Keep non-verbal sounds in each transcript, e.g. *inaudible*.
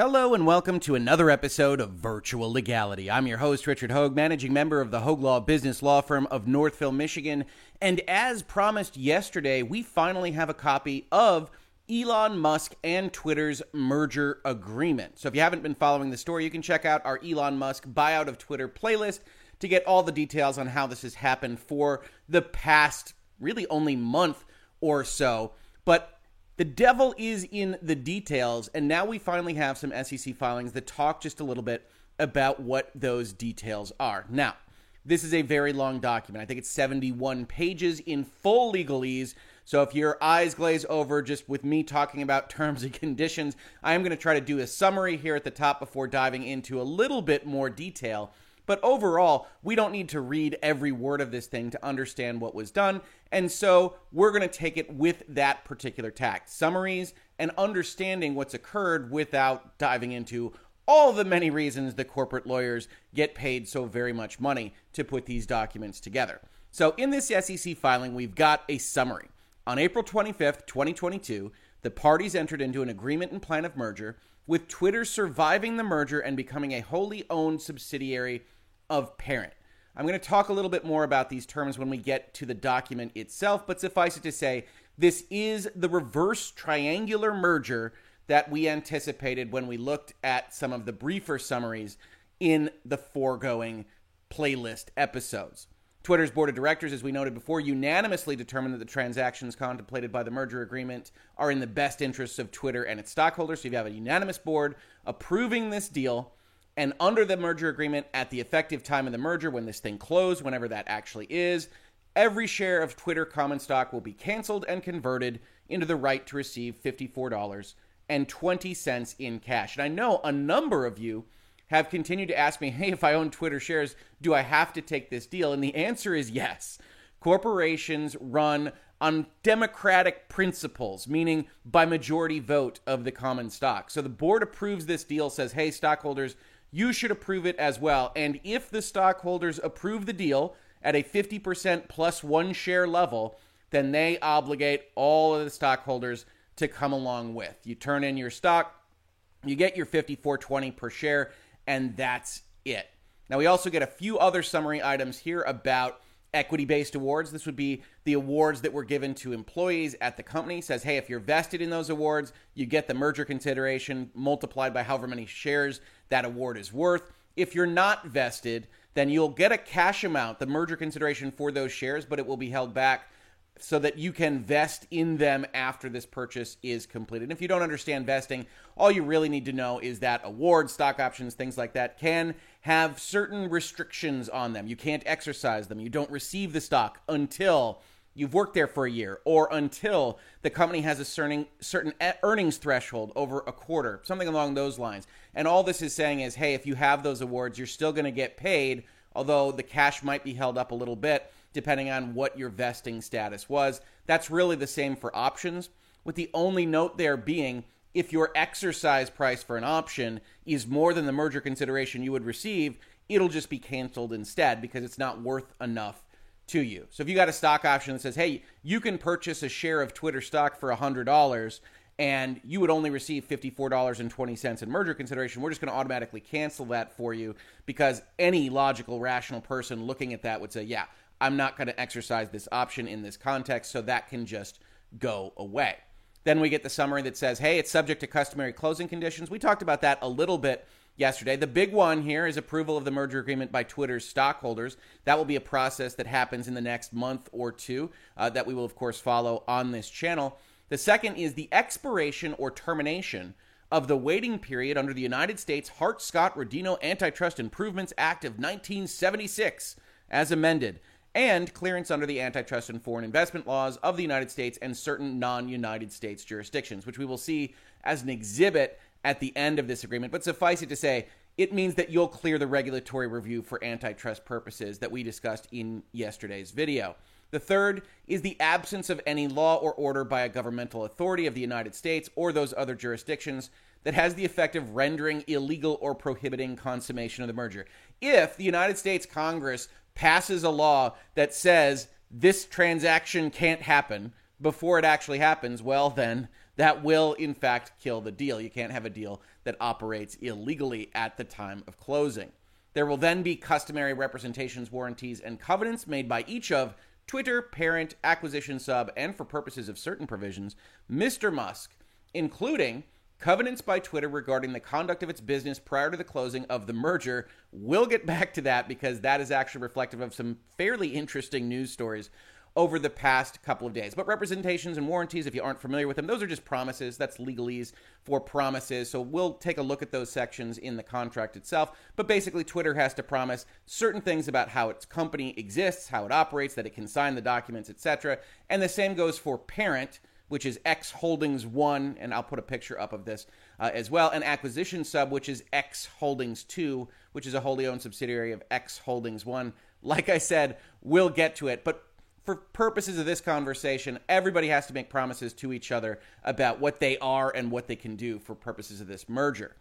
Hello and welcome to another episode of Virtual Legality. I'm your host, Richard Hogue, managing member of the Hogue Law Business Law Firm of Northville, Michigan. And as promised yesterday, we finally have a copy of Elon Musk and Twitter's merger agreement. So if you haven't been following the story, you can check out our Elon Musk buyout of Twitter playlist to get all the details on how this has happened for the past really only month or so. But the devil is in the details, and now we finally have some SEC filings that talk just a little bit about what those details are. Now, this is a very long document. I think it's 71 pages in full legalese. So if your eyes glaze over just with me talking about *laughs* terms and conditions, I am going to try to do a summary here at the top before diving into a little bit more detail. But overall, we don't need to read every word of this thing to understand what was done. And so we're going to take it with that particular tact summaries and understanding what's occurred without diving into all the many reasons the corporate lawyers get paid so very much money to put these documents together. So in this SEC filing, we've got a summary. On April 25th, 2022, the parties entered into an agreement and plan of merger, with Twitter surviving the merger and becoming a wholly owned subsidiary of parent. I'm going to talk a little bit more about these terms when we get to the document itself, but suffice it to say, this is the reverse triangular merger that we anticipated when we looked at some of the briefer summaries in the foregoing playlist episodes. Twitter's board of directors, as we noted before, unanimously determined that the transactions contemplated by the merger agreement are in the best interests of Twitter and its stockholders. So you have a unanimous board approving this deal and under the merger agreement, at the effective time of the merger, when this thing closed, whenever that actually is, every share of Twitter common stock will be canceled and converted into the right to receive $54.20 in cash. And I know a number of you have continued to ask me, hey, if I own Twitter shares, do I have to take this deal? And the answer is yes. Corporations run on democratic principles, meaning by majority vote of the common stock. So the board approves this deal, says, hey, stockholders, you should approve it as well. And if the stockholders approve the deal at a 50% plus one share level, then they obligate all of the stockholders to come along with. You turn in your stock, you get your 54.20 per share, and that's it. Now we also get a few other summary items here about equity based awards. This would be the awards that were given to employees at the company. Says, hey, if you're vested in those awards, you get the merger consideration multiplied by however many shares that award is worth. If you're not vested, then you'll get a cash amount, the merger consideration for those shares, but it will be held back so that you can vest in them after this purchase is completed. And if you don't understand vesting, all you really need to know is that awards, stock options, things like that can have certain restrictions on them. You can't exercise them. You don't receive the stock until you've worked there for a year or until the company has a certain certain earnings threshold over a quarter, something along those lines. And all this is saying is, hey, if you have those awards, you're still going to get paid, although the cash might be held up a little bit depending on what your vesting status was. That's really the same for options, with the only note there being if your exercise price for an option is more than the merger consideration you would receive, it'll just be canceled instead because it's not worth enough to you. So if you got a stock option that says, hey, you can purchase a share of Twitter stock for $100 and you would only receive $54.20 in merger consideration, we're just going to automatically cancel that for you because any logical, rational person looking at that would say, yeah, I'm not going to exercise this option in this context, so that can just go away. Then we get the summary that says, hey, it's subject to customary closing conditions. We talked about that a little bit yesterday. The big one here is approval of the merger agreement by Twitter's stockholders. That will be a process that happens in the next month or two uh, that we will, of course, follow on this channel. The second is the expiration or termination of the waiting period under the United States Hart Scott Rodino Antitrust Improvements Act of 1976, as amended and clearance under the antitrust and foreign investment laws of the United States and certain non United States jurisdictions, which we will see as an exhibit at the end of this agreement. But suffice it to say, it means that you'll clear the regulatory review for antitrust purposes that we discussed in yesterday's video. The third is the absence of any law or order by a governmental authority of the United States or those other jurisdictions that has the effect of rendering illegal or prohibiting consummation of the merger. If the United States Congress passes a law that says this transaction can't happen before it actually happens, well, then that will, in fact, kill the deal. You can't have a deal that operates illegally at the time of closing. There will then be customary representations, warranties, and covenants made by each of Twitter, parent, acquisition sub, and for purposes of certain provisions, Mr. Musk, including covenants by Twitter regarding the conduct of its business prior to the closing of the merger. We'll get back to that because that is actually reflective of some fairly interesting news stories over the past couple of days. But representations and warranties, if you aren't familiar with them, those are just promises. That's legalese for promises. So we'll take a look at those sections in the contract itself. But basically, Twitter has to promise certain things about how its company exists, how it operates, that it can sign the documents, etc. And the same goes for parent. Which is X Holdings 1, and I'll put a picture up of this uh, as well. And acquisition sub, which is X Holdings 2, which is a wholly owned subsidiary of X Holdings 1. Like I said, we'll get to it. But for purposes of this conversation, everybody has to make promises to each other about what they are and what they can do for purposes of this merger.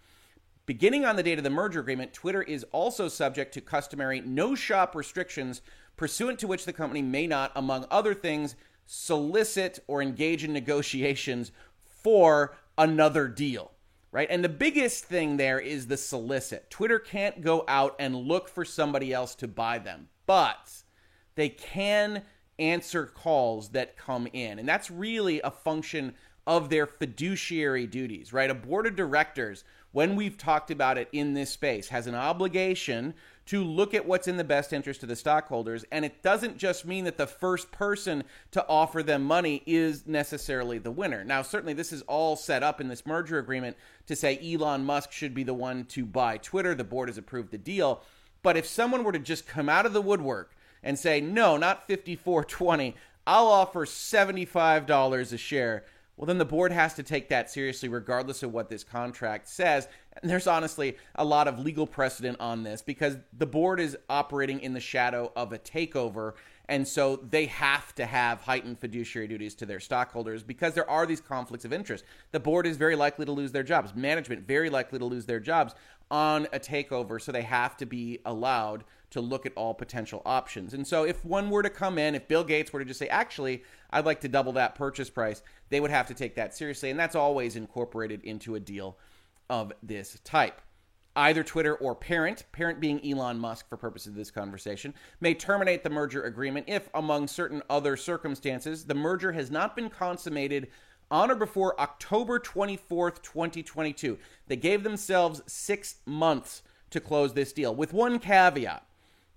Beginning on the date of the merger agreement, Twitter is also subject to customary no shop restrictions, pursuant to which the company may not, among other things, solicit or engage in negotiations for another deal. Right? And the biggest thing there is the solicit. Twitter can't go out and look for somebody else to buy them, but they can answer calls that come in. And that's really a function of their fiduciary duties, right? A board of directors, when we've talked about it in this space, has an obligation to look at what's in the best interest of the stockholders. And it doesn't just mean that the first person to offer them money is necessarily the winner. Now, certainly, this is all set up in this merger agreement to say Elon Musk should be the one to buy Twitter. The board has approved the deal. But if someone were to just come out of the woodwork and say, no, not 54.20, I'll offer $75 a share. Well, then the board has to take that seriously, regardless of what this contract says. And there's honestly a lot of legal precedent on this because the board is operating in the shadow of a takeover. And so they have to have heightened fiduciary duties to their stockholders because there are these conflicts of interest. The board is very likely to lose their jobs, management very likely to lose their jobs on a takeover. So they have to be allowed to look at all potential options. And so if one were to come in, if Bill Gates were to just say, actually, I'd like to double that purchase price, they would have to take that seriously. And that's always incorporated into a deal of this type. Either Twitter or parent, parent being Elon Musk for purposes of this conversation, may terminate the merger agreement if, among certain other circumstances, the merger has not been consummated on or before October 24th, 2022. They gave themselves six months to close this deal, with one caveat.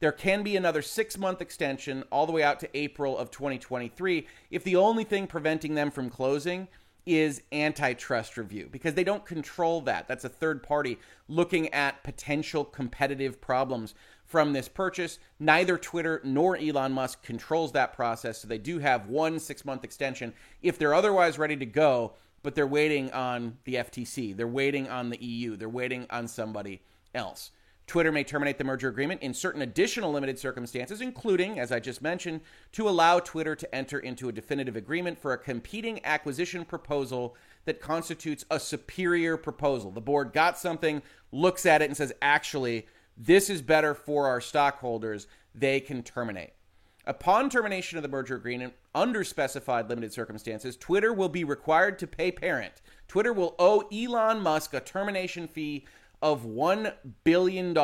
There can be another six month extension all the way out to April of 2023 if the only thing preventing them from closing is antitrust review because they don't control that. That's a third party looking at potential competitive problems from this purchase. Neither Twitter nor Elon Musk controls that process, so they do have one six month extension if they're otherwise ready to go, but they're waiting on the FTC, they're waiting on the EU, they're waiting on somebody else. Twitter may terminate the merger agreement in certain additional limited circumstances, including, as I just mentioned, to allow Twitter to enter into a definitive agreement for a competing acquisition proposal that constitutes a superior proposal. The board got something, looks at it, and says, actually, this is better for our stockholders. They can terminate. Upon termination of the merger agreement, under specified limited circumstances, Twitter will be required to pay parent. Twitter will owe Elon Musk a termination fee of $1 billion.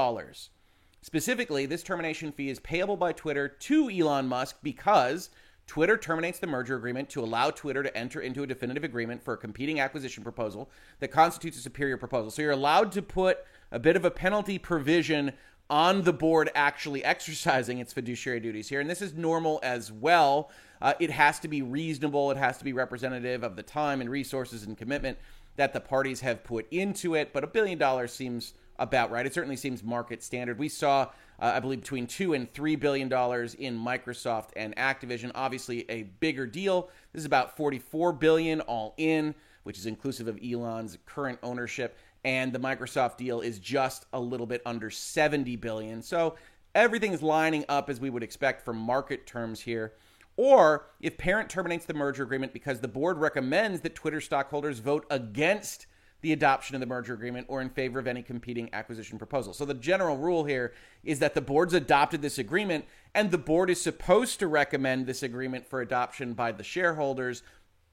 Specifically, this termination fee is payable by Twitter to Elon Musk because Twitter terminates the merger agreement to allow Twitter to enter into a definitive agreement for a competing acquisition proposal that constitutes a superior proposal. So you're allowed to put a bit of a penalty provision on the board actually *laughs* exercising its fiduciary duties here. And this is normal as well. Uh, it has to be reasonable, it has to be representative of the time and resources and commitment that the parties have put into it, but a billion dollars seems about right. It certainly seems market standard. We saw, uh, I believe, between two and three billion dollars in Microsoft and Activision. Obviously, a bigger deal. This is about forty-four billion all in, which is inclusive of Elon's current ownership. And the Microsoft deal is just a little bit under seventy billion. So everything's lining up as we would expect from market terms here or if parent terminates the merger agreement because the board recommends that Twitter stockholders vote against the adoption of the merger agreement or in favor of any competing acquisition proposal. So the general rule here is that the board's adopted this agreement and the board is supposed to recommend this agreement for adoption by the shareholders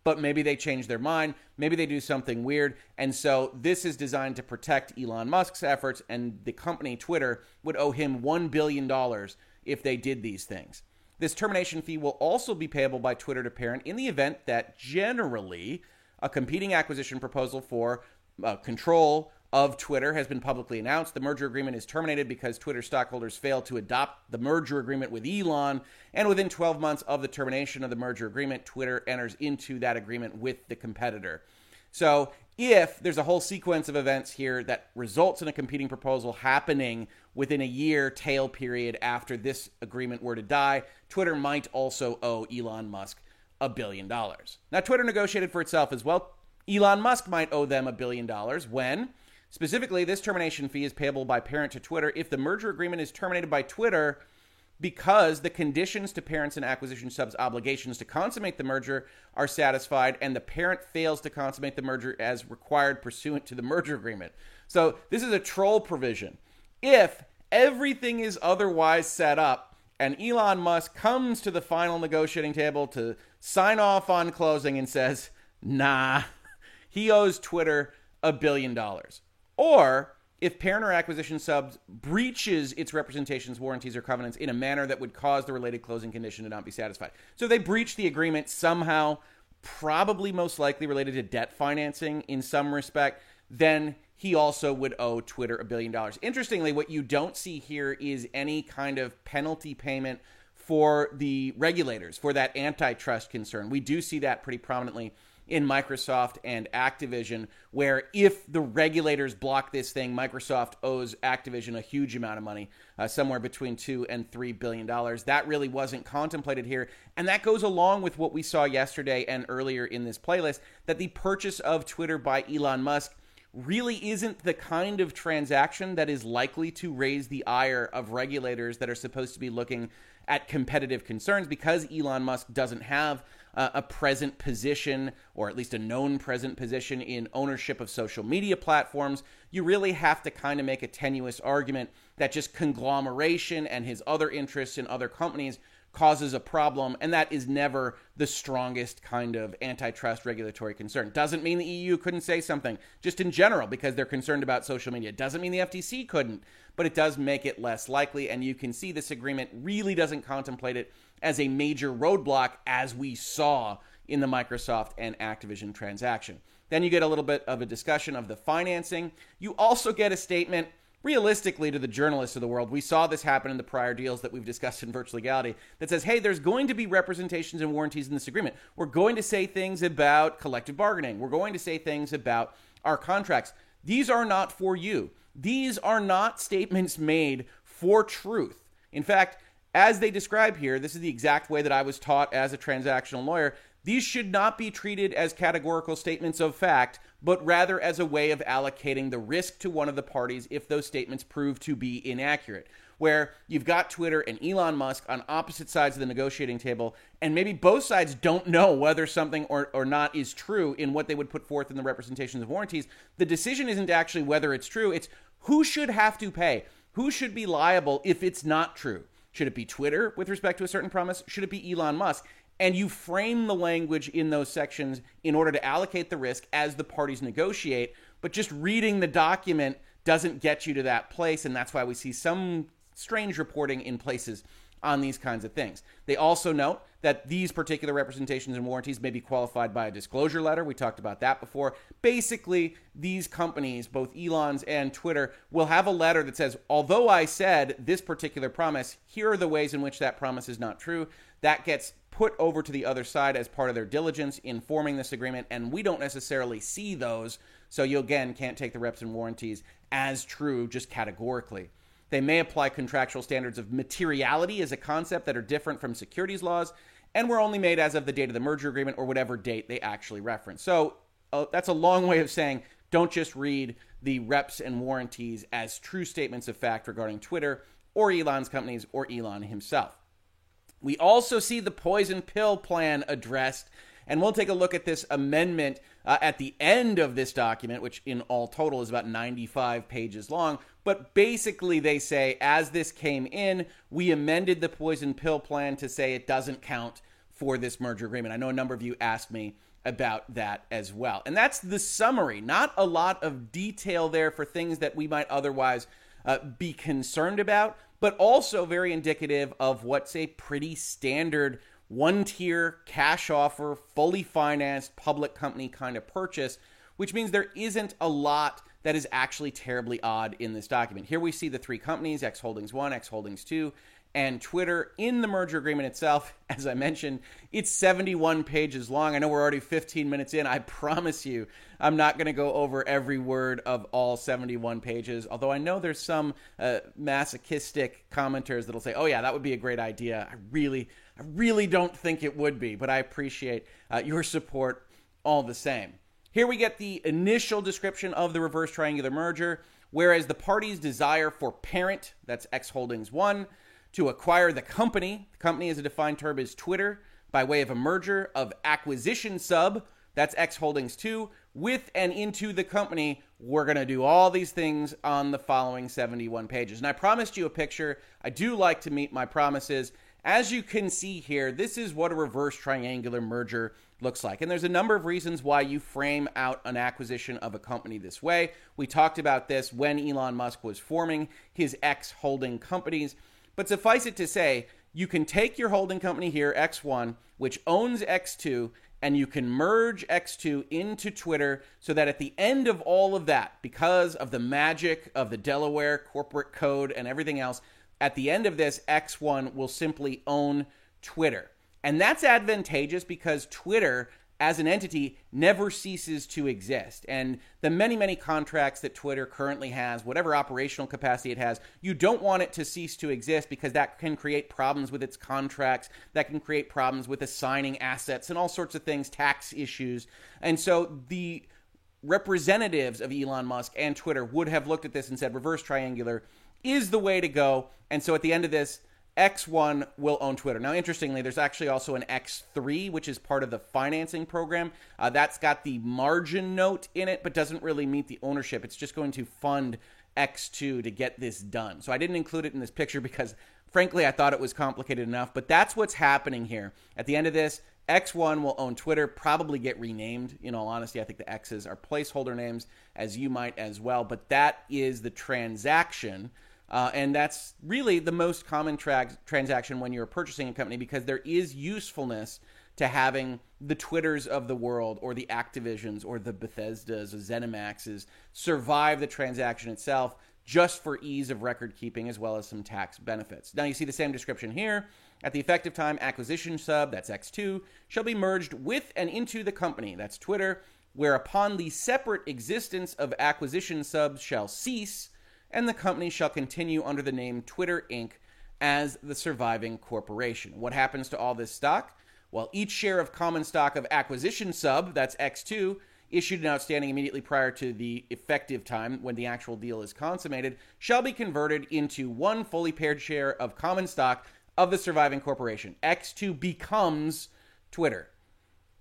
but maybe they change their mind. Maybe they do something weird. And so this is designed to protect Elon Musk's efforts, and the company, Twitter, would owe him $1 billion if they did these things. This termination fee will also be payable by Twitter to parent in the event that generally a competing acquisition proposal for uh, control of Twitter has been publicly announced. The merger agreement is terminated because Twitter stockholders failed to adopt the merger agreement with Elon. And within 12 months of the termination of the merger agreement, Twitter enters into that agreement with the competitor. So, if there's a whole sequence of events here that results in a competing proposal happening within a year tail period after this agreement were to die, Twitter might also owe Elon Musk a billion dollars. Now, Twitter negotiated for itself as well. Elon Musk might owe them a billion dollars when Specifically, this termination fee is payable by parent to Twitter if the merger agreement is terminated by Twitter because the conditions to parents and acquisition subs' obligations to consummate the merger are satisfied and the parent fails to consummate the merger as required pursuant to the merger agreement. So, this is a troll provision. If everything is otherwise set up and Elon Musk comes to the final negotiating table to sign off on closing and says, nah, he owes Twitter a billion dollars. Or if parent or acquisition subs breaches its representations, warranties, or covenants in a manner that would cause the related closing condition to not be satisfied. So they breach the agreement somehow, probably most likely related to debt financing in some respect, then he also would owe Twitter a billion dollars. Interestingly, what you don't see here is any kind of penalty payment for the regulators for that antitrust concern. We do see that pretty prominently in Microsoft and Activision, where if the regulators block this thing, Microsoft owes Activision a huge amount of money, uh, somewhere between two and three billion dollars. That really wasn't contemplated here, and that goes along with what we saw yesterday and earlier in this playlist that the purchase of Twitter by Elon Musk really isn't the kind of transaction that is likely to raise the ire of regulators that are supposed to be looking at competitive concerns because Elon Musk doesn't have uh, a present position, or at least a known present position, in ownership of social media platforms, you really have to kind of make a tenuous argument that just conglomeration and his other interests in other companies causes a problem, and that is never the strongest kind of antitrust regulatory concern. Doesn't mean the EU couldn't say something, just in general, because they're concerned about social media. Doesn't mean the FTC couldn't, but it does make it less likely, and you can see this agreement really doesn't contemplate it as a major roadblock, as we saw in the Microsoft and Activision transaction. Then you get a little bit of a discussion of the financing. You also get a statement, realistically, to the journalists of the world. We saw this happen in the prior deals that we've discussed in Virtual Legality that says, hey, there's going to be representations and warranties in this agreement. We're going to say things about collective bargaining, we're going to say things about our contracts. These are not for you. These are not statements made for truth. In fact, as they describe here, this is the exact way that I was taught as a transactional lawyer. These should not be treated as categorical statements of fact, but rather as a way of allocating the risk to one of the parties if those statements prove to be inaccurate. Where you've got Twitter and Elon Musk on opposite sides of the negotiating table, and maybe both sides don't know whether something or, or not is true in what they would put forth in the representations of warranties. The decision isn't actually whether it's true, it's who should have to pay, who should be liable if it's not true. Should it be Twitter with respect to a certain promise? Should it be Elon Musk? And you frame the language in those sections in order to allocate the risk as the parties negotiate. But just reading the document doesn't get you to that place. And that's why we see some strange reporting in places on these kinds of things. They also note that these particular representations and warranties may be qualified by a disclosure letter. We talked about that before. Basically, these companies, both Elon's and Twitter, will have a letter that says, although I said this particular promise, here are the ways in which that promise is not true. That gets put over to the other side as part of their diligence in forming this agreement, and we don't necessarily see those. So you again can't take the reps and warranties as true just categorically. They may apply contractual standards of materiality as a concept that are different from securities laws and were only made as of the date of the merger agreement or whatever date they actually reference. So uh, that's a long way of saying don't just read the reps and warranties as true statements of fact regarding Twitter or Elon's companies or Elon himself. We also see the poison pill plan addressed and we'll take a look at this amendment uh, at the end of this document, which in all total is about 95 pages long. But basically, they say as this came in, we amended the poison pill plan to say it doesn't count for this merger agreement. I know a number of you asked me about that as well. And that's the summary. Not a lot of detail there for things that we might otherwise uh, be concerned about, but also very indicative of what's a pretty standard one tier cash offer, fully financed public company kind of purchase, which means there isn't a lot that is actually terribly odd in this document. Here we see the three companies X Holdings 1, X Holdings 2, and Twitter in the merger agreement itself. *laughs* As I mentioned, it's 71 pages long. I know we're already 15 minutes in. I *laughs* promise you, I'm not going to go over every word of all 71 pages, although I know there's some uh, masochistic commenters that'll say, oh, yeah, that would be a great idea. I really, I really don't think it would be, but I appreciate uh, your support all the same. Here we get the initial description of the reverse triangular merger, whereas the parties' desire for parent, that's X Holdings 1, to acquire the company. The company, as a defined term, is Twitter by way of a merger of acquisition sub, that's X Holdings 2, with and into the company. We're going to do all these things on the following 71 pages. And I promised you a picture. I do like to meet my promises. As you can see here, this is what a reverse triangular merger looks like. And there's a number of reasons why you frame out an acquisition of a company this way. We talked about this when Elon Musk was forming his X holding companies. But suffice it to say, you can take your holding company here, X1, which owns X2, and you can merge X2 into Twitter so that at the end of all of that, because of the magic of the Delaware corporate code and everything else, at the end of this, X1 will simply own Twitter. And that's advantageous because Twitter as an entity never ceases to exist. And the many, many contracts that Twitter currently has, whatever operational capacity it has, you don't want it to cease to exist because that can create problems with its contracts, that can create problems with assigning assets and all sorts of things, tax issues. And so the representatives of Elon Musk and Twitter would have looked at this and said reverse triangular is the way to go. And so at the end of this, X1 will own Twitter. Now, interestingly, there's actually also an X3, which is part of the financing program. Uh, that's got the margin note in it, but doesn't really meet the ownership. It's just going to fund X2 to get this done. So I didn't include it in this picture because, frankly, I thought it was complicated enough. But that's what's happening here. At the end of this, X1 will own Twitter, probably get renamed. In all honesty, I think the X's are placeholder names, as you might as well. But that is the transaction. Uh, and that's really the most common tra- transaction when you're purchasing a company because there is usefulness to having the Twitters of the world or the Activisions or the Bethesdas or ZeniMaxes survive the transaction itself just for ease of record keeping as well as some tax benefits. Now you see the same description here. At the effective time, acquisition sub, that's X2, shall be merged with and into the company, that's Twitter, whereupon the separate existence of acquisition subs shall cease and the company shall continue under the name Twitter Inc. as the surviving corporation. What happens to all this stock? Well, each share of common stock of acquisition sub, that's X2, issued and outstanding immediately prior to the effective time when the actual deal is consummated, shall be converted into one fully paired share of common stock of the surviving corporation. X2 becomes Twitter.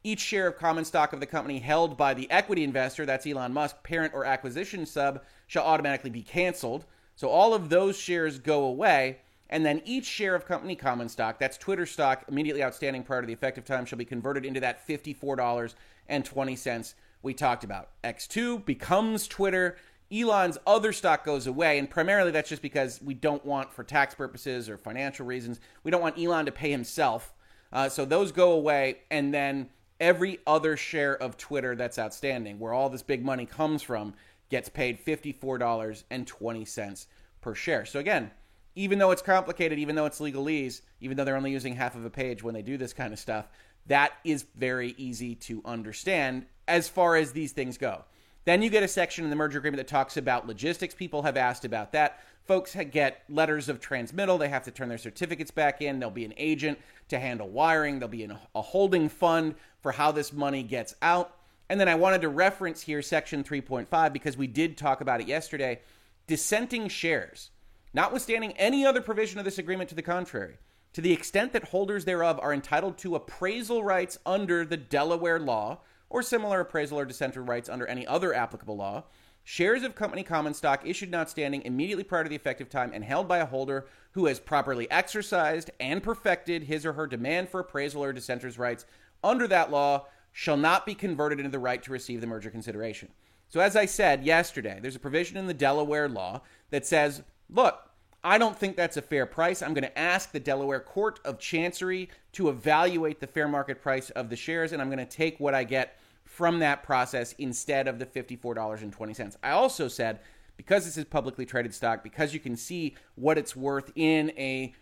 Each share of common stock of the company held by the equity investor, that's Elon Musk, parent or acquisition sub, shall automatically be canceled. So all of those shares go away, and then each share of company common stock, that's Twitter stock, immediately outstanding prior to the effective time, shall be converted into that $54.20 we talked about. X2 becomes Twitter. Elon's other stock goes away, and primarily that's just because we don't want, for tax purposes or financial reasons, we don't want Elon to pay himself. Uh, so those go away, and then every other share of Twitter that's outstanding, where all this big money comes from, gets paid $54.20 per share. So again, even though it's complicated, even though it's legalese, even though they're only using half of a page when they do this kind of stuff, that is very easy to understand as far as these things go. Then you get a section in the merger agreement that talks about logistics. People have asked about that. Folks get letters of transmittal. They have to turn their certificates back in. There'll be an agent to handle wiring. There'll be a holding fund for how this money gets out. And then I wanted to reference here section 3.5 because we did talk about it yesterday. Dissenting shares, notwithstanding any other provision of this agreement to the contrary, to the extent that holders thereof are entitled to appraisal rights under the Delaware law or similar appraisal or dissenter rights under any other applicable law, shares of company common stock issued and outstanding immediately prior to the effective time and held by a holder who has properly exercised and perfected his or her demand for appraisal or dissenter's rights under that law shall not be converted into the right to receive the merger consideration. So, as I said yesterday, there's a provision in the Delaware law that says, look, I don't think that's a fair price. I'm going to ask the Delaware Court of Chancery to evaluate the fair market price of the shares, and I'm going to take what I get from that process instead of the $54.20. I also said, because this is publicly traded stock, because you can see what it's worth in a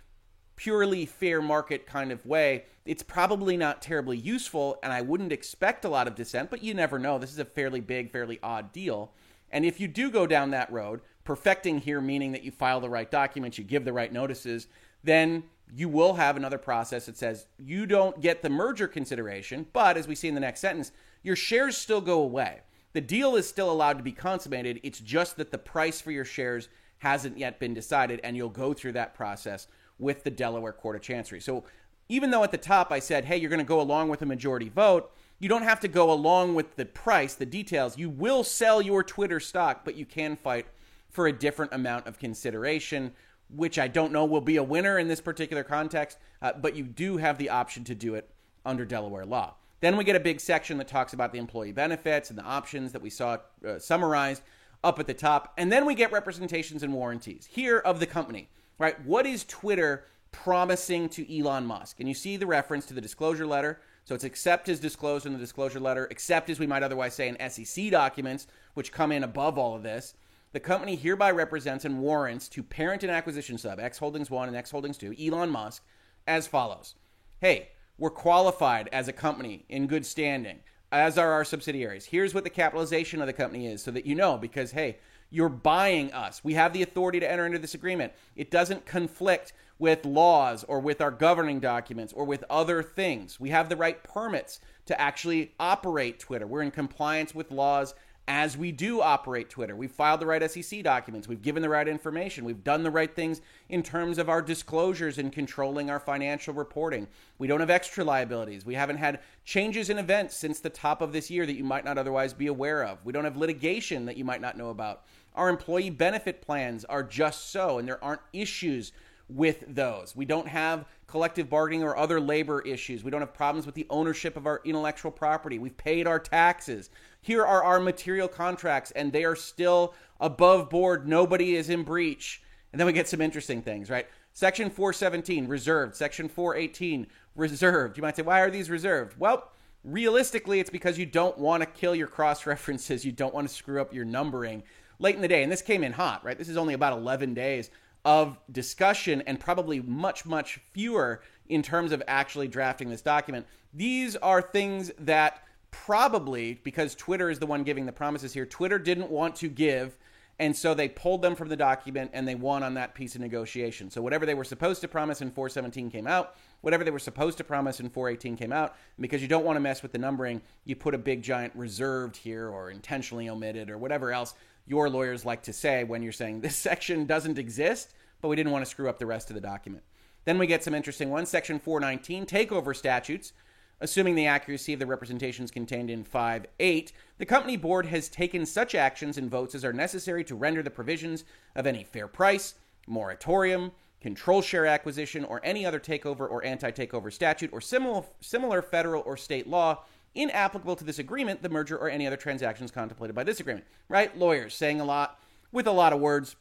purely fair market kind of way, it's probably not terribly useful, and I wouldn't expect a lot of dissent, but you never know. This is a fairly big, fairly odd deal. And if you do go down that road, perfecting here meaning that you file the right documents, you give the right notices, then you will have another process that says you don't get the merger consideration, but as we see in the next sentence, your shares still go away. The deal is still allowed to be consummated. It's just that the price for your shares hasn't yet been decided, and you'll go through that process with the Delaware Court of Chancery. So even though at the top I said, hey, you're going to go along with a majority vote, you don't have to go along with the price, the details. You will sell your Twitter stock, but you can fight for a different amount of consideration, which I don't know will be a winner in this particular context, uh, but you do have the option to do it under Delaware law. Then we get a big section that talks about the employee benefits and the options that we saw uh, summarized up at the top. And then we get representations and warranties here of the company right? What is Twitter promising to Elon Musk? And you see the reference to the disclosure letter. So it's except as disclosed in the disclosure letter, except as we might otherwise say in SEC documents, which come in above all of this. The company hereby represents and warrants to parent and acquisition sub, X Holdings 1 and X Holdings 2, Elon Musk, as follows. Hey, we're qualified as a company in good standing, as are our subsidiaries. Here's what the capitalization of the company is so that you know, because, hey, you're buying us. We have the authority to enter into this agreement. It doesn't conflict with laws or with our governing documents or with other things. We have the right permits to actually operate Twitter. We're in compliance with laws as we do operate Twitter. We've filed the right SEC documents. We've given the right information. We've done the right things in terms of our disclosures and controlling our financial reporting. We don't have extra liabilities. We haven't had changes in events since the top of this year that you might not otherwise be aware of. We don't have litigation that you might not know about. Our employee benefit plans are just so, and there aren't issues with those. We don't have collective bargaining or other labor issues. We don't have problems with the ownership of our intellectual property. We've paid our taxes. Here are our material contracts, and they are still above board. Nobody is in breach. And then we get some interesting things, right? Section 417, reserved. Section 418, reserved. You might say, why are these reserved? Well, realistically, it's because you don't want to kill your cross references. You don't want to screw up your numbering late in the day, and this came in hot, right? This is only about 11 days of discussion and probably much, much fewer in terms of actually drafting this document. These are things that probably, because Twitter is the one giving the promises here, Twitter didn't want to give. And so they pulled them from the document and they won on that piece of negotiation. So whatever they were supposed to promise in 417 came out. Whatever they were supposed to promise in 418 came out. And because you don't want to mess with the numbering, you put a big giant reserved here or intentionally omitted or whatever else your lawyers like to say when you're saying this section doesn't exist, but we didn't want to screw up the rest of the document. Then we get some interesting ones. Section 419, takeover statutes. Assuming the accuracy of the representations contained in 5.8, the company board has taken such actions and votes as are necessary to render the provisions of any fair price, moratorium, control share acquisition, or any other takeover or anti takeover statute or similar, similar federal or state law inapplicable to this agreement, the merger, or any other transactions contemplated by this agreement. Right? Lawyers saying a lot with a lot of words.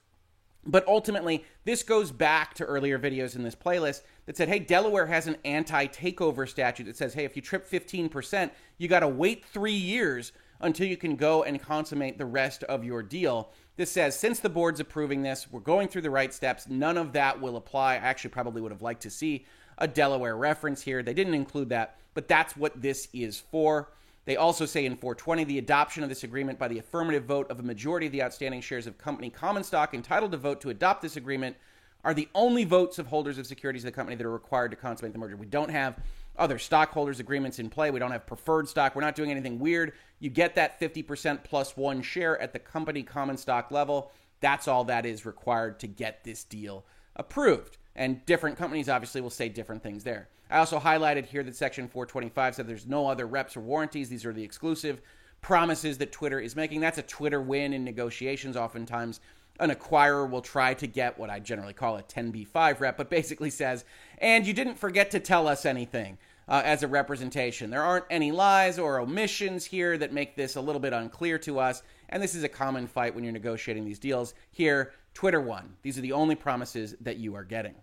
But ultimately, this goes back to earlier videos in this playlist that said, hey, Delaware has an anti takeover statute that says, hey, if you trip 15%, you got to wait three years until you can go and consummate the rest of your deal. This says, since the board's approving this, we're going through the right steps. None of that will apply. I actually probably would have liked to see a Delaware reference here. They didn't include that but that's what this is for. They also say in 420 the adoption of this agreement by the affirmative vote of a majority of the outstanding shares of company common stock entitled to vote to adopt this agreement are the only votes of holders of securities of the company that are required to consummate the merger. We don't have other stockholders agreements in play. We don't have preferred stock. We're not doing anything weird. You get that 50% plus one share at the company common stock level. That's all that is required to get this deal approved. And different companies obviously will say different things there. I also highlighted here that Section 425 said there's no other reps or warranties. These are the exclusive promises that Twitter is making. That's a Twitter win in negotiations. Oftentimes, an acquirer will try to get what I generally call a 10b5 rep, but basically says, and you didn't forget to tell us anything. uh, as a representation. There aren't any lies or omissions here that make this a little bit unclear to us. And this is a common fight when you're negotiating these deals. Here, Twitter won. These are the only promises that you are getting.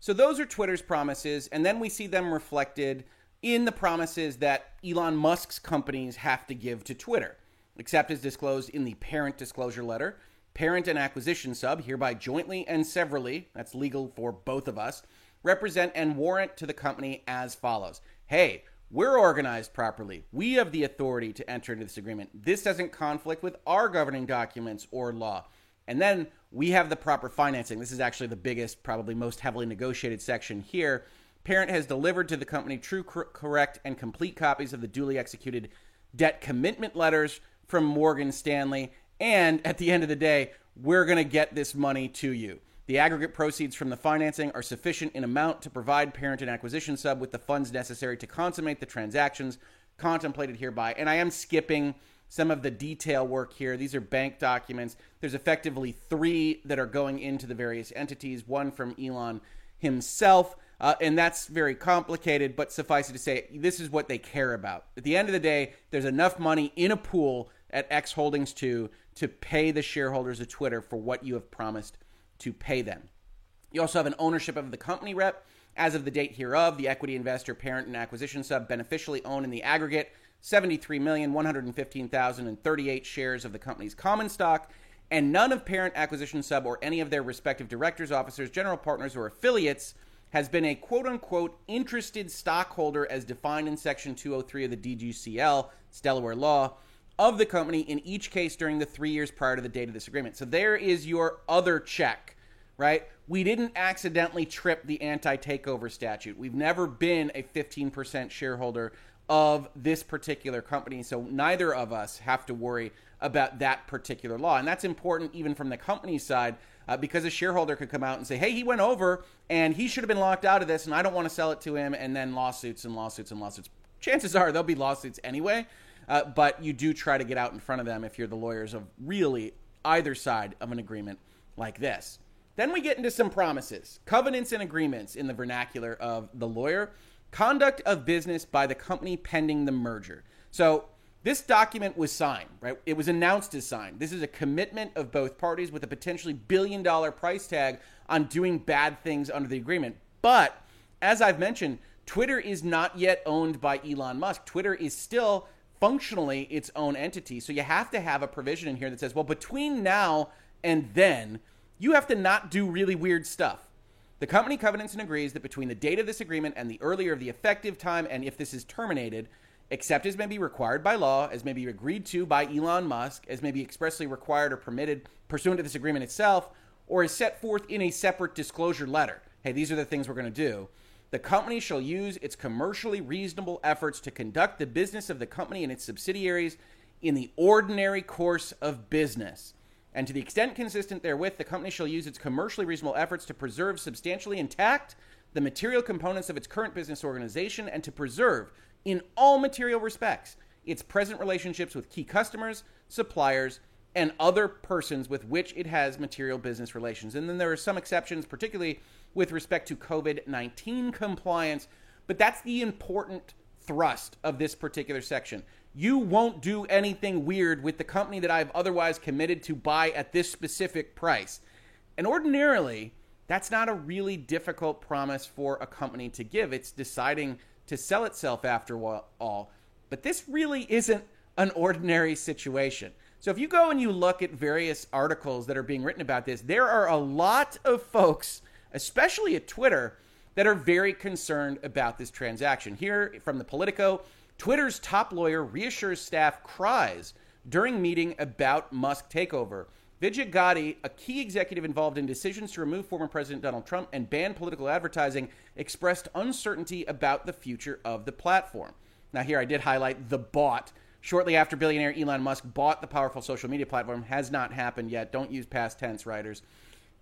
So those are Twitter's promises, and then we see them reflected in the promises that Elon Musk's companies have to give to Twitter, except as disclosed in the parent disclosure letter. Parent and acquisition sub hereby jointly and severally, that's legal for both of us, represent and warrant to the company as follows. Hey, we're organized properly. We have the authority to enter into this agreement. This doesn't conflict with our governing documents or law. And then we have the proper financing. This is actually the biggest, probably most heavily negotiated section here. Parent has delivered to the company true, correct, and complete copies of the duly executed debt commitment letters from Morgan Stanley. And at the end of the day, we're going to get this money to you. The aggregate proceeds from the financing are sufficient in amount to provide parent and acquisition sub with the funds necessary to consummate the transactions contemplated hereby. And I am skipping some of the detail work here. These are bank documents. There's effectively three that are going into the various entities, one from Elon himself. Uh, and that's very complicated, but suffice it to say, this is what they care about. At the end of the day, there's enough money in a pool at X Holdings 2 to pay the shareholders of Twitter for what you have promised to pay them. You also have an ownership of the company rep. As of the date hereof, the equity investor, parent, and acquisition sub beneficially own in the aggregate 73,115,038 shares of the company's common stock, and none of parent acquisition sub or any of their respective directors, officers, general partners, or affiliates has been a quote unquote interested stockholder as defined in Section 203 of the DGCL, it's Delaware law, of the company in each case during the three years prior to the date of this agreement. So there is your other check, right? We didn't accidentally trip the anti takeover statute. We've never been a 15% shareholder of this particular company. So neither of us have to worry about that particular law. And that's important even from the company side uh, because a shareholder could come out and say, hey, he went over and he should have been locked out of this and I don't want to sell it to him. And then lawsuits and lawsuits and lawsuits. Chances are there'll be lawsuits anyway. Uh, but you do try to get out in front of them if you're the lawyers of really either side of an agreement like this. Then we get into some promises, covenants, and agreements in the vernacular of the lawyer. Conduct of business by the company pending the merger. So this document was signed, right? It was announced as signed. This is a commitment of both parties with a potentially billion dollar price tag on doing bad things under the agreement. But as I've mentioned, Twitter is not yet owned by Elon Musk. Twitter is still functionally its own entity. So you have to have a provision in here that says, well, between now and then, you have to not do really weird stuff. The company covenants and agrees that between the date of this agreement and the earlier of the effective time, and if this is terminated, except as may be required by law, as may be agreed to by Elon Musk, as may be expressly required or permitted pursuant to this agreement itself, or is set forth in a separate disclosure letter. Hey, these are the things we're going to do. The company shall use its commercially reasonable efforts to conduct the business of the company and its subsidiaries in the ordinary course of business and to the extent consistent therewith, the company shall use its commercially reasonable efforts to preserve substantially intact the material components of its current business organization and to preserve, in all material respects, its present relationships with key customers, suppliers, and other persons with which it has material business relations. And then there are some exceptions, particularly with respect to COVID 19 compliance, but that's the important thrust of this particular section you won't do anything weird with the company that I've otherwise committed to buy at this specific price. And ordinarily, that's not a really difficult promise for a company to give. It's deciding to sell itself after all. But this really isn't an ordinary situation. So if you go and you look at various articles that are being written about this, there are a lot of folks, especially at Twitter, that are very concerned about this transaction. Here from the Politico, Twitter's top lawyer reassures staff cries during meeting about Musk takeover. Vijay Gadde, a key executive involved in decisions to remove former President Donald Trump and ban political advertising, expressed uncertainty about the future of the platform. Now, here I did highlight the bought. Shortly after billionaire Elon Musk bought the powerful social media platform, has not happened yet. Don't use past tense, writers.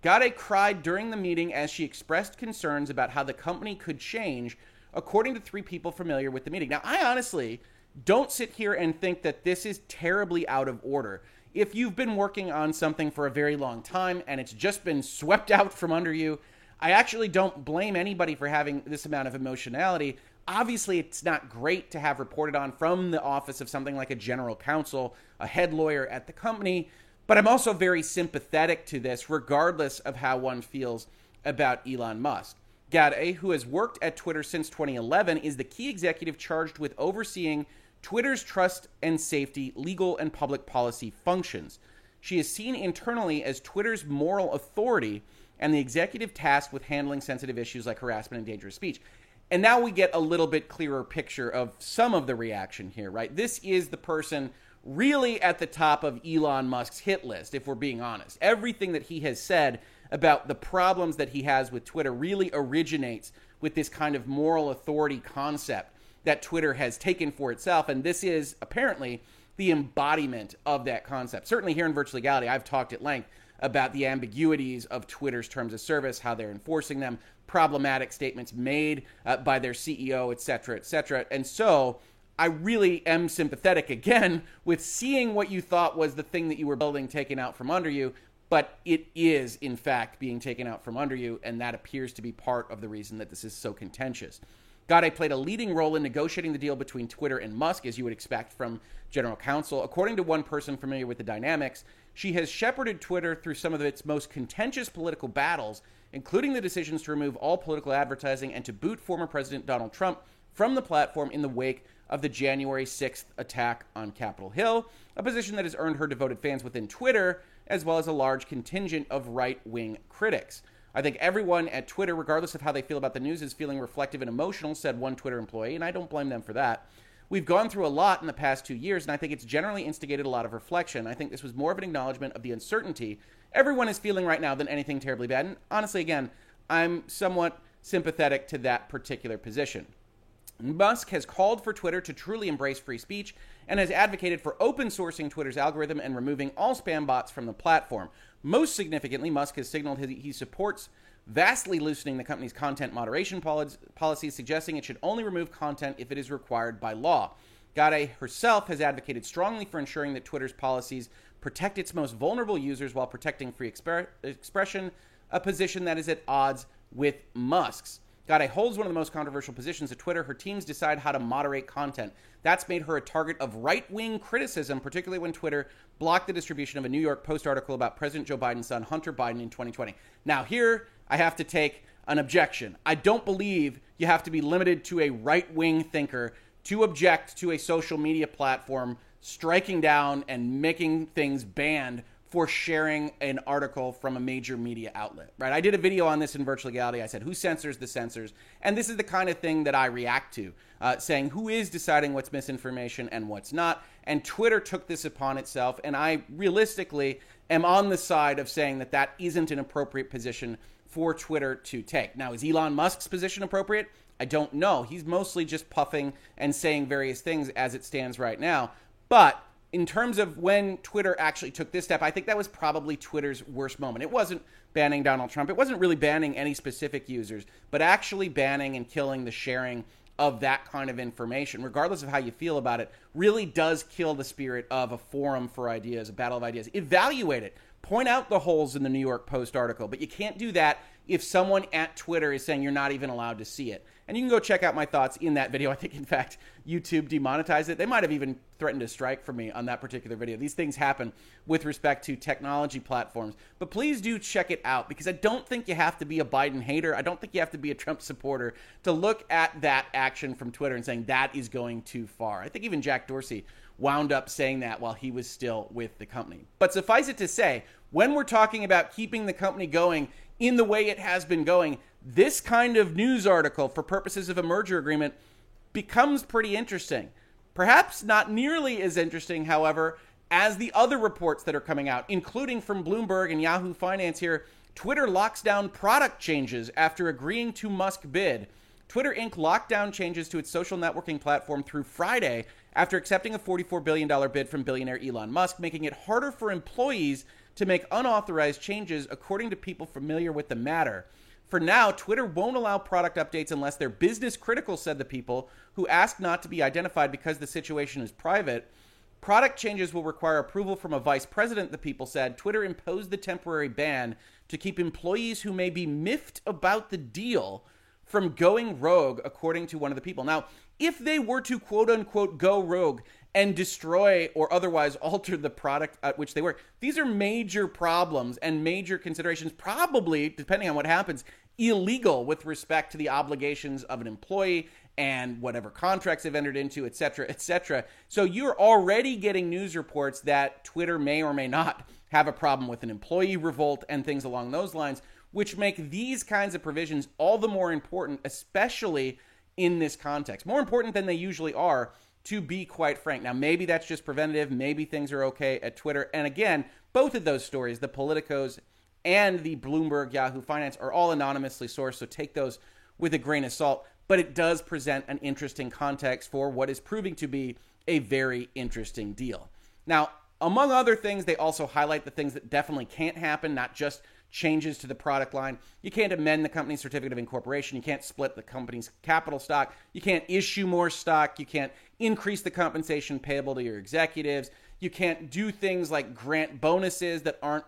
Gadde cried during the meeting as she expressed concerns about how the company could change according to three people familiar with the meeting. Now, I honestly don't sit here and think that this is terribly out of order. If you've been working on something for a very long time and it's just been swept *laughs* out from under you, I actually don't blame anybody for having this amount of emotionality. Obviously, it's not great to have reported on from the office of something like a general counsel, a head lawyer at the company, but I'm also very sympathetic to this, regardless of how one feels about Elon Musk. Gadde, who has worked at Twitter since 2011, is the key executive charged with overseeing Twitter's trust and safety, legal, and public policy functions. She is seen internally as Twitter's moral authority and the executive tasked with handling sensitive issues like harassment and dangerous speech. And now we get a little bit clearer picture of some of the reaction here, right? This is the person really at the top of Elon Musk's hit list, if we're being honest. Everything that he has said about the problems that he has with Twitter really originates with this kind of moral authority concept that Twitter has taken for itself. And this is apparently the embodiment of that concept. Certainly here in Virtual Legality, I've talked at length about the ambiguities of Twitter's terms of service, how they're enforcing them, problematic statements made uh, by their CEO, et cetera, et cetera. And so I really am sympathetic again *laughs* with seeing what you thought was the thing that you were building taken out from under you, but it is, in fact, being taken out from under you, and that appears to be part of the reason that this is so contentious. Gadde played a leading role in negotiating the deal between Twitter and Musk, as you would expect from general counsel. According to one person familiar with the dynamics, she has shepherded Twitter through some of its most contentious political battles, including the decisions to remove all political advertising and to boot former President Donald Trump from the platform in the wake of the January 6th attack on Capitol Hill, a position that has earned her devoted fans within Twitter, as well as a large contingent of right wing critics. I think everyone at Twitter, regardless of how they feel about the news, is feeling reflective and emotional, said one Twitter employee, and I don't blame them for that. We've gone through a lot in the past two years, and I think it's generally instigated a lot of reflection. I think this was more of an acknowledgement of the uncertainty everyone is feeling right now than anything terribly bad. And honestly, again, I'm somewhat sympathetic to that particular position. Musk has called for Twitter to truly embrace free speech and has advocated for open sourcing Twitter's algorithm and removing all spam bots from the platform. Most significantly, Musk has signaled he supports vastly loosening the company's content moderation policies, suggesting it should only remove content if it is required by law. Gadde herself has advocated strongly for ensuring that Twitter's policies protect its most vulnerable users while protecting free exper- expression, a position that is at odds with Musk's. Gadde holds one of the most controversial positions at Twitter. Her teams decide how to moderate content. That's made her a target of right wing criticism, particularly when Twitter blocked the distribution of a New York Post article about President Joe Biden's son, Hunter Biden, in 2020. Now, here I have to take an objection. I don't believe you have to be limited to a right wing thinker to object to a social media platform striking down and making things banned for sharing an article from a major media outlet, right? I did a video on this in Virtual Legality. I said, who censors the censors? And this is the kind of thing that I react to, uh, saying who is deciding what's misinformation and what's not. And Twitter took this upon itself. And I realistically am on the side of saying that that isn't an appropriate position for Twitter to take. Now, is Elon Musk's position appropriate? I don't know. He's mostly just puffing and saying various things as it stands right now. But in terms of when Twitter actually took this step, I think that was probably Twitter's worst moment. It wasn't banning Donald Trump, it wasn't really banning any specific users, but actually banning and killing the sharing of that kind of information, regardless of how you feel about it, really does kill the spirit of a forum for ideas, a battle of ideas. Evaluate it. Point out the holes in the New York Post article, but you can't do that if someone at Twitter is saying you're not even allowed to see it. And you can go check out my thoughts in that video. *laughs* I think, in fact, YouTube demonetized it. They might have even threatened to strike for me on that particular video. These things happen with respect to technology platforms. But please do check it out because I don't think you have to be a Biden hater. I don't think you have to be a Trump supporter to look at that action from Twitter and saying that is going too far. I think even Jack Dorsey wound up saying that while he was still with the company. But suffice it to say, when we're talking about keeping the company going in the way it has been going, this kind of news article for purposes of a merger agreement becomes pretty interesting. Perhaps not nearly as interesting, however, as the other reports that are coming out, including from Bloomberg and Yahoo Finance here. Twitter locks down product changes after agreeing to Musk bid. Twitter Inc. locked down changes to its social networking platform through Friday after accepting a $44 billion bid from billionaire Elon Musk, making it harder for employees to make unauthorized changes, according to people familiar with the matter. For now, Twitter won't allow product updates unless they're business critical, said the people, who asked not to be identified because the situation is private. Product changes will require approval from a vice president, the people said. Twitter imposed the temporary ban to keep employees who may be miffed about the deal from going rogue, according to one of the people. Now, if they were to quote unquote go rogue and destroy or otherwise alter the product at which they work, these are major problems and major considerations, probably, depending on what happens, illegal with respect to the obligations of an employee and whatever contracts they've entered into, et cetera, et cetera. So you're already getting news reports that Twitter may or may not have a problem with an employee revolt and things along those lines, which make these kinds of provisions all the more important, especially in this context. More important than they usually are, to be quite frank. Now, maybe that's just preventative. Maybe things are okay at Twitter. And again, both of those stories, the Politicos and the Bloomberg Yahoo Finance, are all anonymously sourced. So take those with a grain of salt. But it does present an interesting context for what is proving to be a very interesting deal. Now, among other things, they also highlight the things that definitely can't happen, not just changes to the product line. You can't amend the company's certificate of incorporation. You can't split the company's capital stock. You can't issue more stock. You can't increase the compensation payable to your executives. You can't do things like grant bonuses that aren't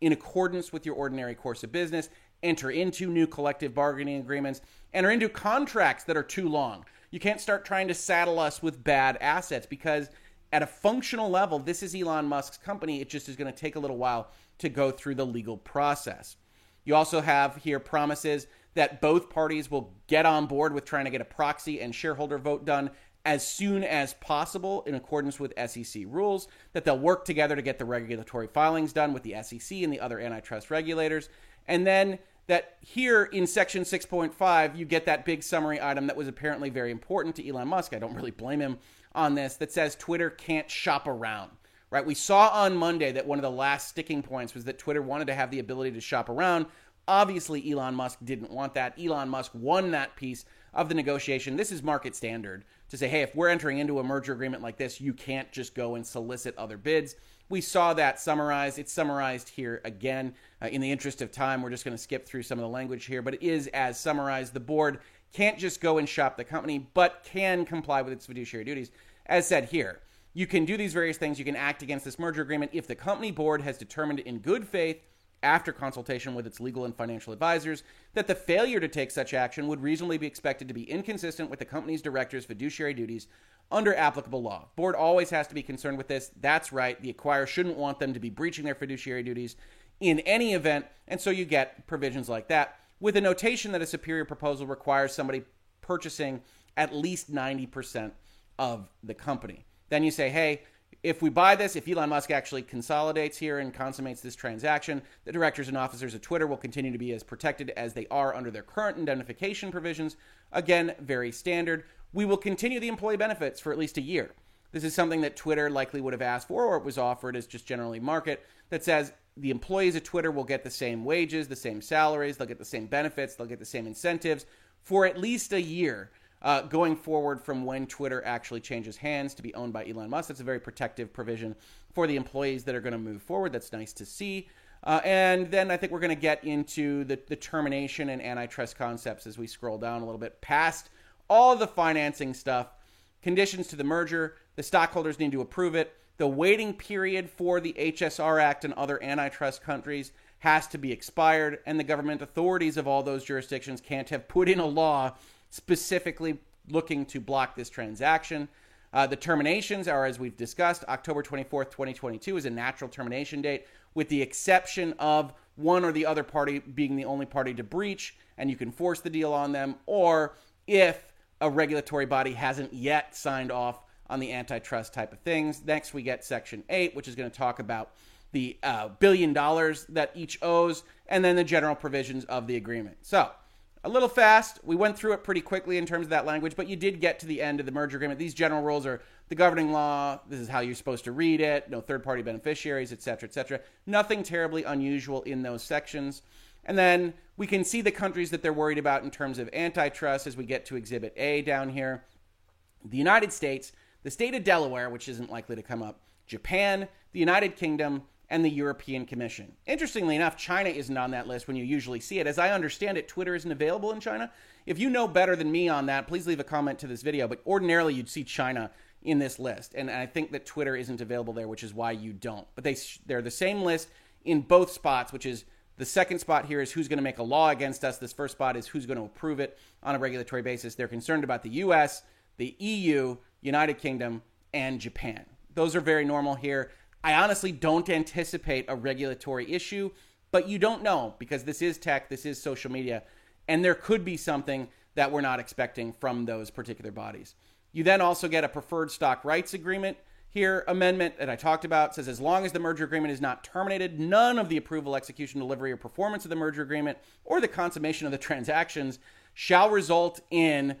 in accordance with your ordinary course of business, enter into new collective bargaining agreements, enter into contracts that are too long. You can't start trying to saddle us with bad assets because at a functional level, this is Elon Musk's company. It just is going to take a little while to go through the legal process. You also have here promises that both parties will get on board with trying to get a proxy and shareholder vote done as soon as possible in accordance with SEC rules, that they'll work together to get the regulatory filings done with the SEC and the other antitrust regulators, and then that here in section 6.5, you get that big summary item that was apparently very important to Elon Musk. I don't really blame him on this that says Twitter can't shop around. Right? We saw on Monday that one of the last sticking points was that Twitter wanted to have the ability to shop around. Obviously, Elon Musk didn't want that. Elon Musk won that piece of the negotiation. This is market standard to say, hey, if we're entering into a merger agreement like this, you can't just go and solicit other bids. We saw that summarized. It's summarized here again. Uh, in the interest of time, we're just going to skip through some of the language here, but it is as summarized. The board can't just go and shop the company, but can comply with its fiduciary duties. As said here, you can do these various things. You can act against this merger agreement if the company board has determined in good faith, after consultation with its legal and financial advisors, that the failure to take such action would reasonably be expected to be inconsistent with the company's director's fiduciary duties under applicable law. Board always has to be concerned with this. That's right. The acquirer shouldn't want them to be breaching their fiduciary duties in any event, and so you get provisions like that with a notation that a superior proposal requires somebody purchasing at least 90% of the company. Then you say, hey, if we buy this, if Elon Musk actually consolidates here and consummates this transaction, the directors and officers of Twitter will continue to be as protected as they are under their current indemnification provisions. Again, very standard. We will continue the employee benefits for at least a year. This is something that Twitter likely would have asked for, or it was offered as just generally market that says the employees of Twitter will get the same wages, the same salaries, they'll get the same benefits, they'll get the same incentives for at least a year uh, going forward from when Twitter actually changes hands to be owned by Elon Musk. That's a very protective provision for the employees that are going to move forward. That's nice to see. Uh, and then I think we're going to get into the, the termination and antitrust concepts as we scroll down a little bit past all the financing stuff, conditions to the merger. The stockholders need to approve it. The waiting period for the HSR Act and other antitrust countries has to be expired, and the government authorities of all those jurisdictions can't have put in a law specifically looking to block this transaction. Uh, the terminations are, as we've discussed, October 24th, 2022 is a natural termination date, with the exception of one or the other party being the only party to breach, and you can force the deal on them, or if a regulatory body hasn't yet signed off on the antitrust type of things. Next, we get Section 8, which is going to talk about the uh, billion dollars that each owes, and then the general provisions of the agreement. So, a little fast. We went through it pretty quickly in terms of that language, but you did get to the end of the merger agreement. These general rules are the governing law. This is how you're supposed to read it. No third party beneficiaries, et cetera, et cetera. Nothing terribly unusual in those sections. And then we can see the countries that they're worried about in terms of antitrust as we get to Exhibit A down here. The United States, the state of Delaware, which isn't likely to come up, Japan, the United Kingdom, and the European Commission. Interestingly enough, China isn't on that list when you usually see it. As I understand it, Twitter isn't available in China. If you know better than me on that, please leave a comment to this video. But ordinarily, you'd see China in this list, and I think that Twitter isn't available there, which is why you don't. But they they're the same list in both spots, which is The second spot here is who's going to make a law against us. This first spot is who's going to approve it on a regulatory basis. They're concerned about the US, the EU, United Kingdom, and Japan. Those are very normal here. I honestly don't anticipate a regulatory issue, but you don't know because this is tech, this is social media, and there could be something that we're not expecting from those particular bodies. You then also get a preferred stock rights agreement here amendment that I talked about says as long as the merger agreement is not terminated, none of the approval, execution, delivery, or performance of the merger agreement or the consummation of the *laughs* transactions shall result in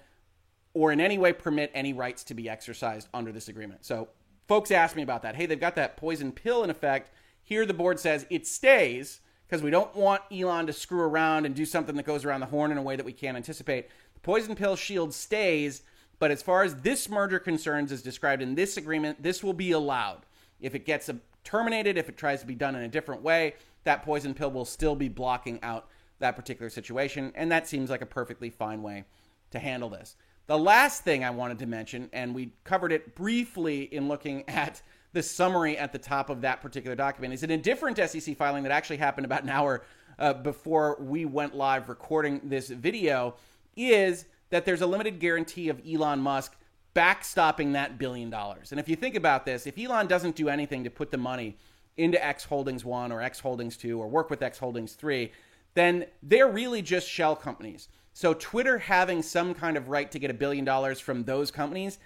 or in any way permit any rights to be exercised under this agreement. So, folks ask me about that. Hey, they've got that poison pill in effect. Here, the board says it stays because we don't want Elon to screw around and do something that goes around the horn in a way that we can't anticipate. The poison pill shield stays but as far as this merger concerns, as described in this agreement, this will be allowed. If it gets terminated, if it tries to be done in a different way, that poison pill will still be blocking out that particular situation. And that seems like a perfectly fine way to handle this. The last thing I wanted to mention, and we covered it briefly in looking at the summary at the top of that particular document, is in a different SEC filing that actually happened about an hour uh, before we went live recording this video, is that there's a limited guarantee of Elon Musk backstopping that billion dollars. And if you think about this, if Elon doesn't do anything to put the money into X Holdings 1 or X Holdings 2 or work with X Holdings 3, then they're really just shell companies. So Twitter having some kind of right to get a billion dollars from those companies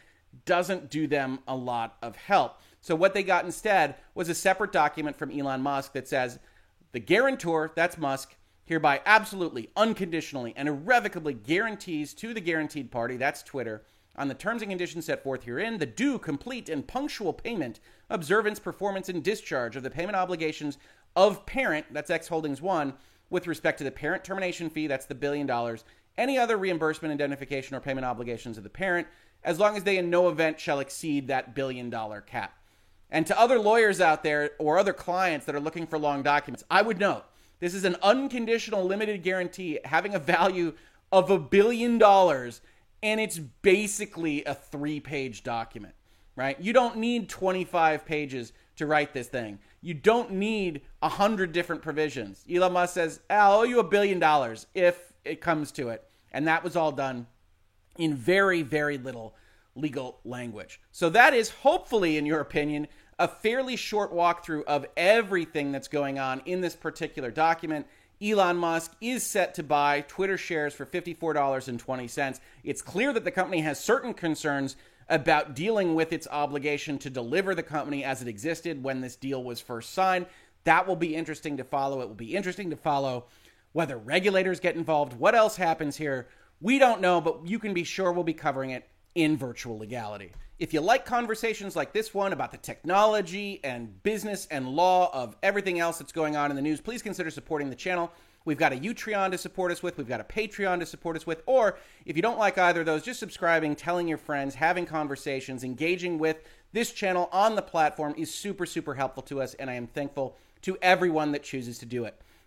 doesn't do them a lot of help. So what they got instead was a separate document from Elon Musk that says the guarantor, that's Musk, hereby absolutely, unconditionally, and irrevocably guarantees to the guaranteed party, that's Twitter, on the terms and conditions set forth herein, the due, complete, and punctual payment, observance, performance, and discharge of the payment obligations of parent, that's X Holdings 1, with respect to the parent termination fee, that's the billion dollars, any other reimbursement, indemnification, or payment obligations of the parent, as long as they in no event shall exceed that billion dollar cap. And to other lawyers out there or other clients that are looking for long documents, I would note this is an unconditional limited guarantee having a value of a billion dollars, and it's basically a three page document, right? You don't need 25 pages to write this thing. You don't need a hundred different provisions. Elon Musk says, I'll owe you a billion dollars if it comes to it. And that was all done in very, very little legal language. So that is hopefully, in your opinion, a fairly short walkthrough of everything that's going on in this particular document. Elon Musk is set to buy Twitter shares for $54.20. It's clear that the company has certain concerns about dealing with its obligation to deliver the company as it existed when this deal was first signed. That will be interesting to follow. It will be interesting to follow whether regulators get involved, what else happens here. We don't know, but you can be sure we'll be covering it in virtual legality. If you like conversations like this one about the technology and business and law of everything else that's going on in the news, please consider supporting the channel. We've got a Utreon to support us with. We've got a Patreon to support us with. Or if you don't like either of those, just subscribing, telling your friends, having conversations, engaging with this channel on the platform is super, super helpful to us. And I am thankful to everyone that chooses to do it.